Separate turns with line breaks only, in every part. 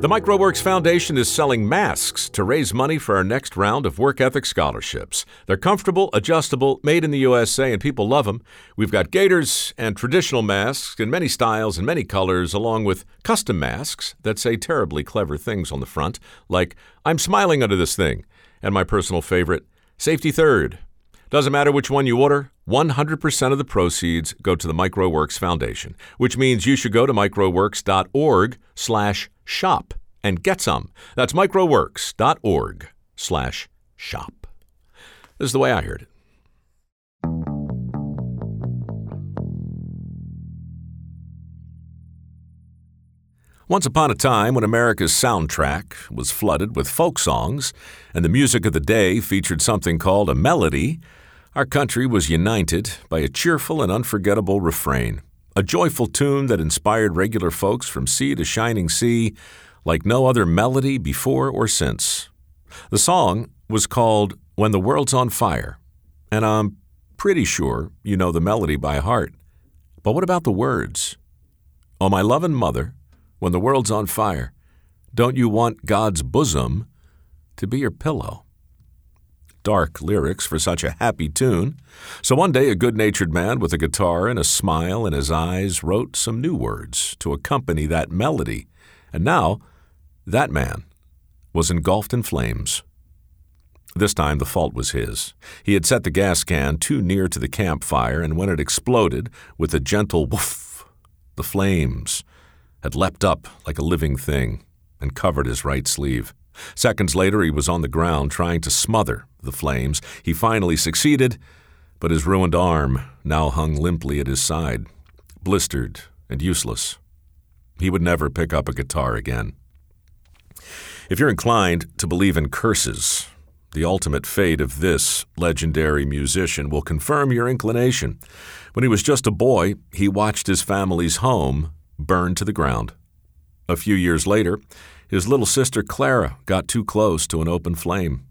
The mikeroweWORKS Foundation is selling masks to raise money for our next round of work ethic scholarships. They're comfortable, adjustable, made in the USA, and people love them. We've got gaiters and traditional masks in many styles and many colors, along with custom masks that say terribly clever things on the front, like, I'm smiling under this thing, and my personal favorite, Safety Third. Doesn't matter which one you order, 100% of the proceeds go to the mikeroweWORKS Foundation, which means you should go to mikeroweworks.org slash shop and get some. That's mikeroweworks.org slash shop. This is the way I heard it. Once upon a time, when America's soundtrack was flooded with folk songs and the music of the day featured something called a melody, our country was united by a cheerful and unforgettable refrain, a joyful tune that inspired regular folks from sea to shining sea like no other melody before or since. The song was called When the World's on Fire, and I'm pretty sure you know the melody by heart. But what about the words? Oh, my loving mother, when the world's on fire, don't you want God's bosom to be your pillow? Dark lyrics for such a happy tune. So one day, a good natured man with a guitar and a smile in his eyes wrote some new words to accompany that melody. And now, that man was engulfed in flames. This time the fault was his. He had set the gas can too near to the campfire, and when it exploded with a gentle woof, the flames had leapt up like a living thing and covered his right sleeve. Seconds later, he was on the ground trying to smother the flames. He finally succeeded, but his ruined arm now hung limply at his side, blistered and useless. He would never pick up a guitar again. If you're inclined to believe in curses, the ultimate fate of this legendary musician will confirm your inclination. When he was just a boy, he watched his family's home burn to the ground. A few years later, his little sister Clara got too close to an open flame.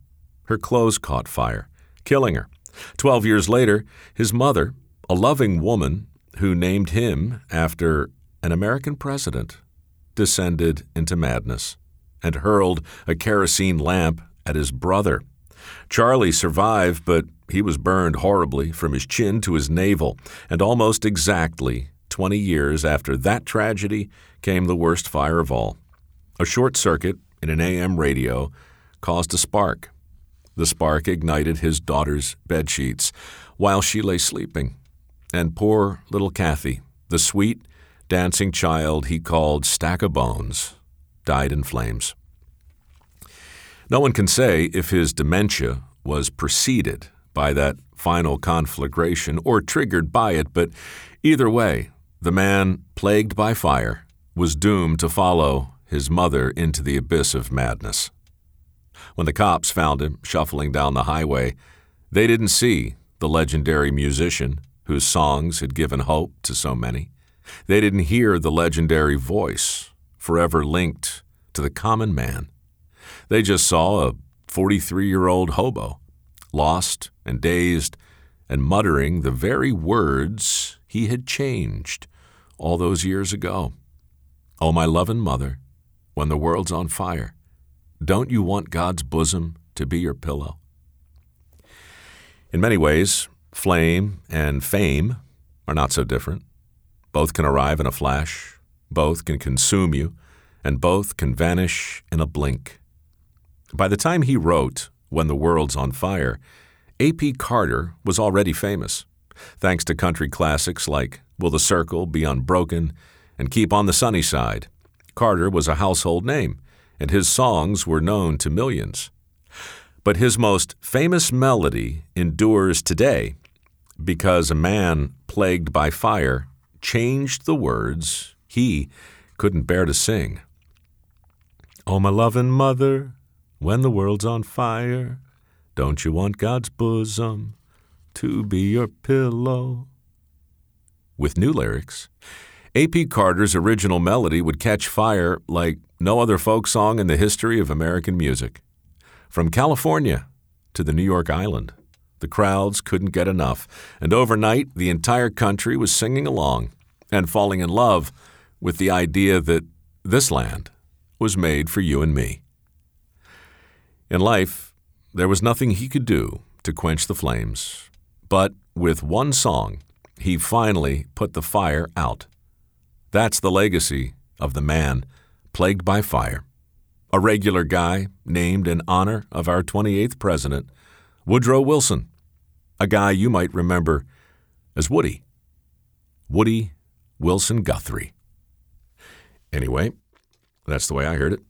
Her clothes caught fire, killing her. Twelve years later, his mother, a loving woman who named him after an American president, descended into madness and hurled a kerosene lamp at his brother. Charlie survived, but he was burned horribly from his chin to his navel, and almost exactly 20 years after that tragedy came the worst fire of all. A short circuit in an AM radio caused a spark. The spark ignited his daughter's bed sheets while she lay sleeping, and poor little Kathy, the sweet, dancing child he called Stack of Bones, died in flames. No one can say if his dementia was preceded by that final conflagration or triggered by it, but either way, the man plagued by fire was doomed to follow his mother into the abyss of madness. When the cops found him shuffling down the highway, they didn't see the legendary musician whose songs had given hope to so many. They didn't hear the legendary voice forever linked to the common man. They just saw a 43 year old hobo, lost and dazed, and muttering the very words he had changed all those years ago. Oh, my loving mother, when the world's on fire, don't you want God's bosom to be your pillow? In many ways, flame and fame are not so different. Both can arrive in a flash, both can consume you, and both can vanish in a blink. By the time he wrote When the World's on Fire, A.P. Carter was already famous, thanks to country classics like Will the Circle Be Unbroken and Keep on the Sunny Side. Carter was a household name, and his songs were known to millions. But his most famous melody endures today because a man plagued by fire changed the words he couldn't bear to sing. Oh, my loving mother, when the world's on fire, don't you want God's bosom to be your pillow? With new lyrics, A.P. Carter's original melody would catch fire like no other folk song in the history of American music. From California to the New York Island, the crowds couldn't get enough, and overnight the entire country was singing along and falling in love with the idea that this land was made for you and me. In life, there was nothing he could do to quench the flames, but with one song, he finally put the fire out. That's the legacy of the man plagued by fire. A regular guy named in honor of our 28th president, Woodrow Wilson. A guy you might remember as Woody. Woody Wilson Guthrie. Anyway, that's the way I heard it.